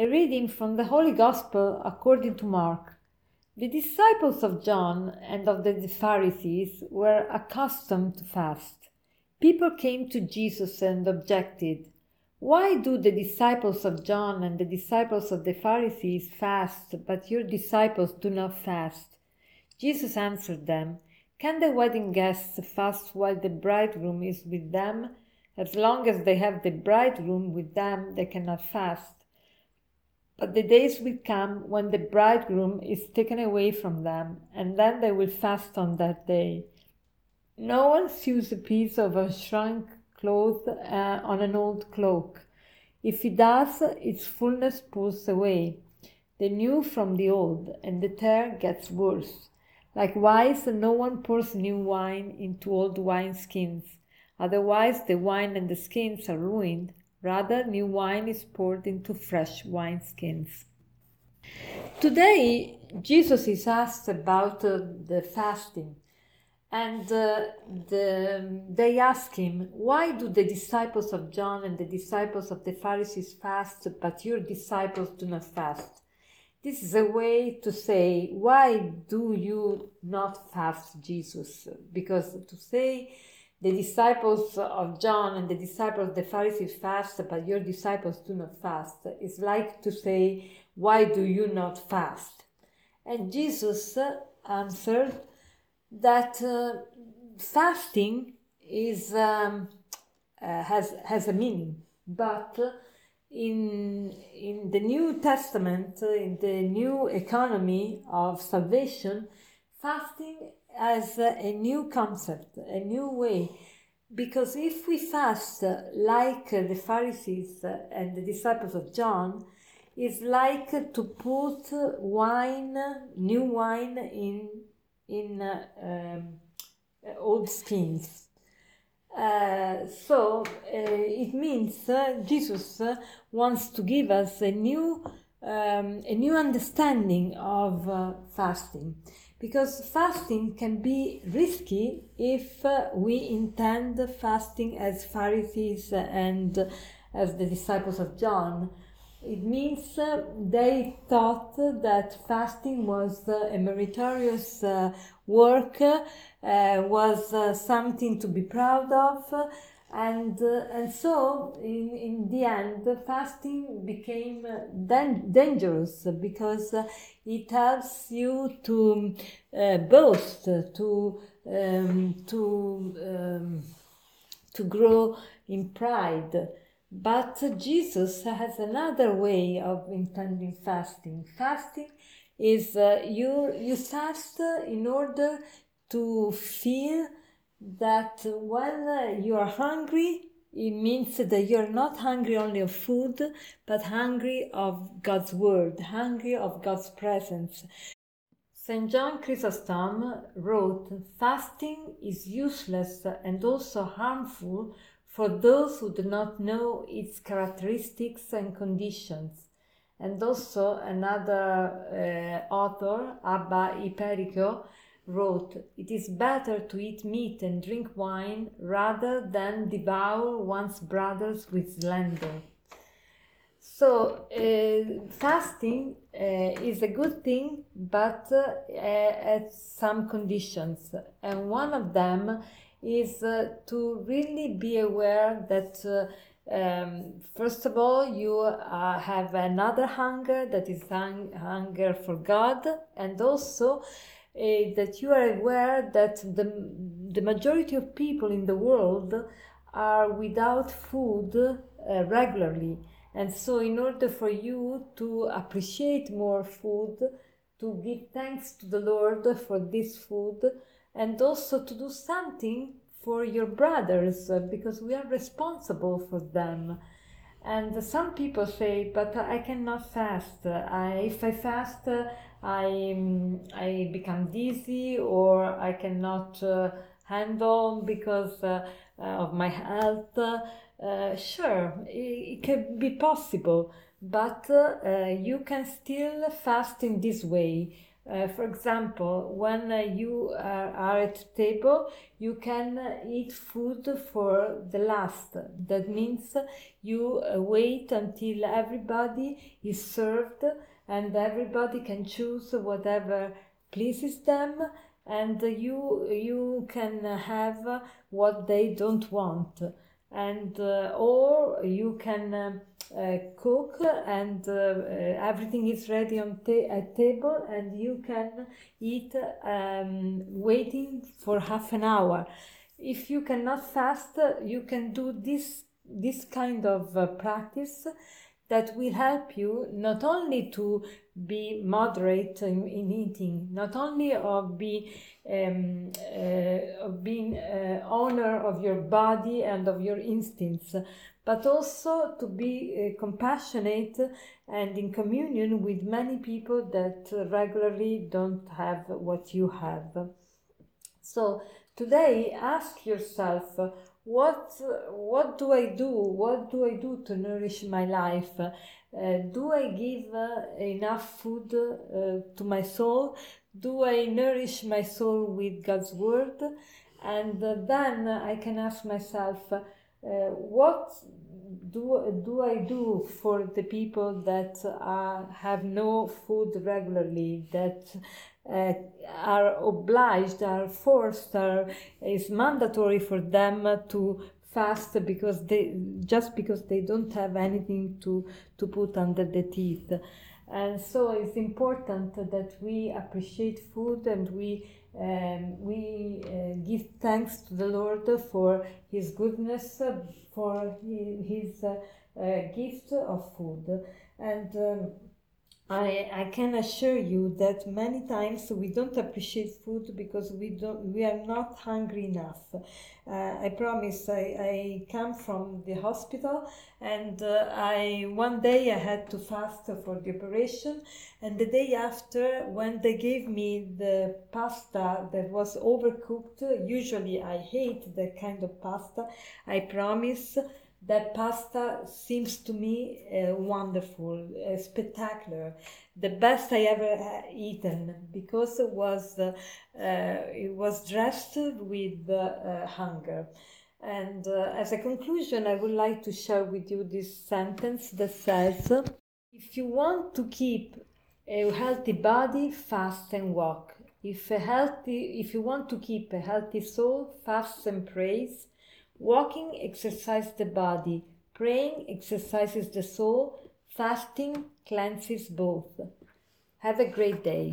A reading from the Holy Gospel according to Mark. The disciples of John and of the Pharisees were accustomed to fast. People came to Jesus and objected, Why do the disciples of John and the disciples of the Pharisees fast, but your disciples do not fast? Jesus answered them, Can the wedding guests fast while the bridegroom is with them? As long as they have the bridegroom with them, they cannot fast. But the days will come when the bridegroom is taken away from them, and then they will fast on that day. No one sews a piece of a shrunk cloth uh, on an old cloak. If he does, its fullness pulls away the new from the old, and the tear gets worse. Likewise, no one pours new wine into old wineskins. Otherwise, the wine and the skins are ruined Rather, new wine is poured into fresh wineskins. Today, Jesus is asked about uh, the fasting, and uh, the, they ask him, Why do the disciples of John and the disciples of the Pharisees fast, but your disciples do not fast? This is a way to say, Why do you not fast, Jesus? Because to say, the disciples of John and the disciples of the Pharisees fast, but your disciples do not fast. It's like to say, Why do you not fast? And Jesus answered that uh, fasting is um, uh, has has a meaning, but in in the New Testament, in the new economy of salvation, fasting as a new concept, a new way. Because if we fast like the Pharisees and the disciples of John, it's like to put wine, new wine, in in uh, um, old skins. Uh, so uh, it means uh, Jesus wants to give us a new um, a new understanding of uh, fasting because fasting can be risky if uh, we intend fasting as Pharisees and as the disciples of John. It means uh, they thought that fasting was uh, a meritorious uh, work, uh, was uh, something to be proud of, and uh, and so in, in the end the fasting became uh, dan- dangerous because uh, it helps you to uh, boast to um, to um, to grow in pride. But jesus has another way of intending fasting. Fasting is uh, you you fast in order to feel that when you are hungry, it means that you're not hungry only of food, but hungry of God's word, hungry of God's presence. St. John Chrysostom wrote, Fasting is useless and also harmful for those who do not know its characteristics and conditions. And also another uh, author, Abba Iperico, wrote, It is better to eat meat and drink wine rather than devour one's brothers with slander. So, uh, fasting uh, is a good thing, but uh, at some conditions. And one of them is uh, to really be aware that. Uh, um, first of all, you uh, have another hunger that is hung- hunger for God, and also uh, that you are aware that the, the majority of people in the world are without food uh, regularly. And so, in order for you to appreciate more food, to give thanks to the Lord for this food, and also to do something for your brothers, uh, because we are responsible for them. And some people say, but I cannot fast. I, if I fast, I, I become dizzy or I cannot uh, handle because uh, uh, of my health. Uh, sure, it, it, can be possible, but uh, you can still fast in this way. Uh, for example, when you are, at table, you can eat food for the last. That means you wait until everybody is served and everybody can choose whatever pleases them and you you can have what they don't want. And uh, or you can uh, uh, cook and uh, uh, everything is ready on ta- table and you can eat um, waiting for half an hour. If you cannot fast you can do this this kind of uh, practice that will help you not only to be moderate in, in eating, not only of be um, uh, of being uh, owner of your body and of your instincts, but also to be uh, compassionate and in communion with many people that regularly don't have what you have. So today, ask yourself what what do I do? What do I do to nourish my life? Uh, do I give uh, enough food uh, to my soul? Do I nourish my soul with God's word? And uh, then I can ask myself, uh, what do, do I do for the people that have no food regularly, that uh, are obliged, are forced, are, is mandatory for them to fast because they just because they don't have anything to to put under the teeth and so it's important that we appreciate food and we um, we uh, give thanks to the Lord for His goodness, for His uh, uh, gift of food, and. Um, I, I can assure you that many times we don't appreciate food because we don't we are not hungry enough. Uh, I promise I, I come from the hospital and uh, I one day I had to fast for the operation and the day after when they gave me the pasta that was overcooked usually I hate that kind of pasta I promise that pasta seems to me uh, wonderful, uh, spectacular, the best I ever eaten because it was uh, it was dressed with uh, hunger. And uh, as a conclusion, I would like to share with you this sentence that says, "If you want to keep a healthy body, fast and walk. If a healthy, if you want to keep a healthy soul, fast and praise." Walking exercises the body, praying exercises the soul, fasting cleanses both. Have a great day.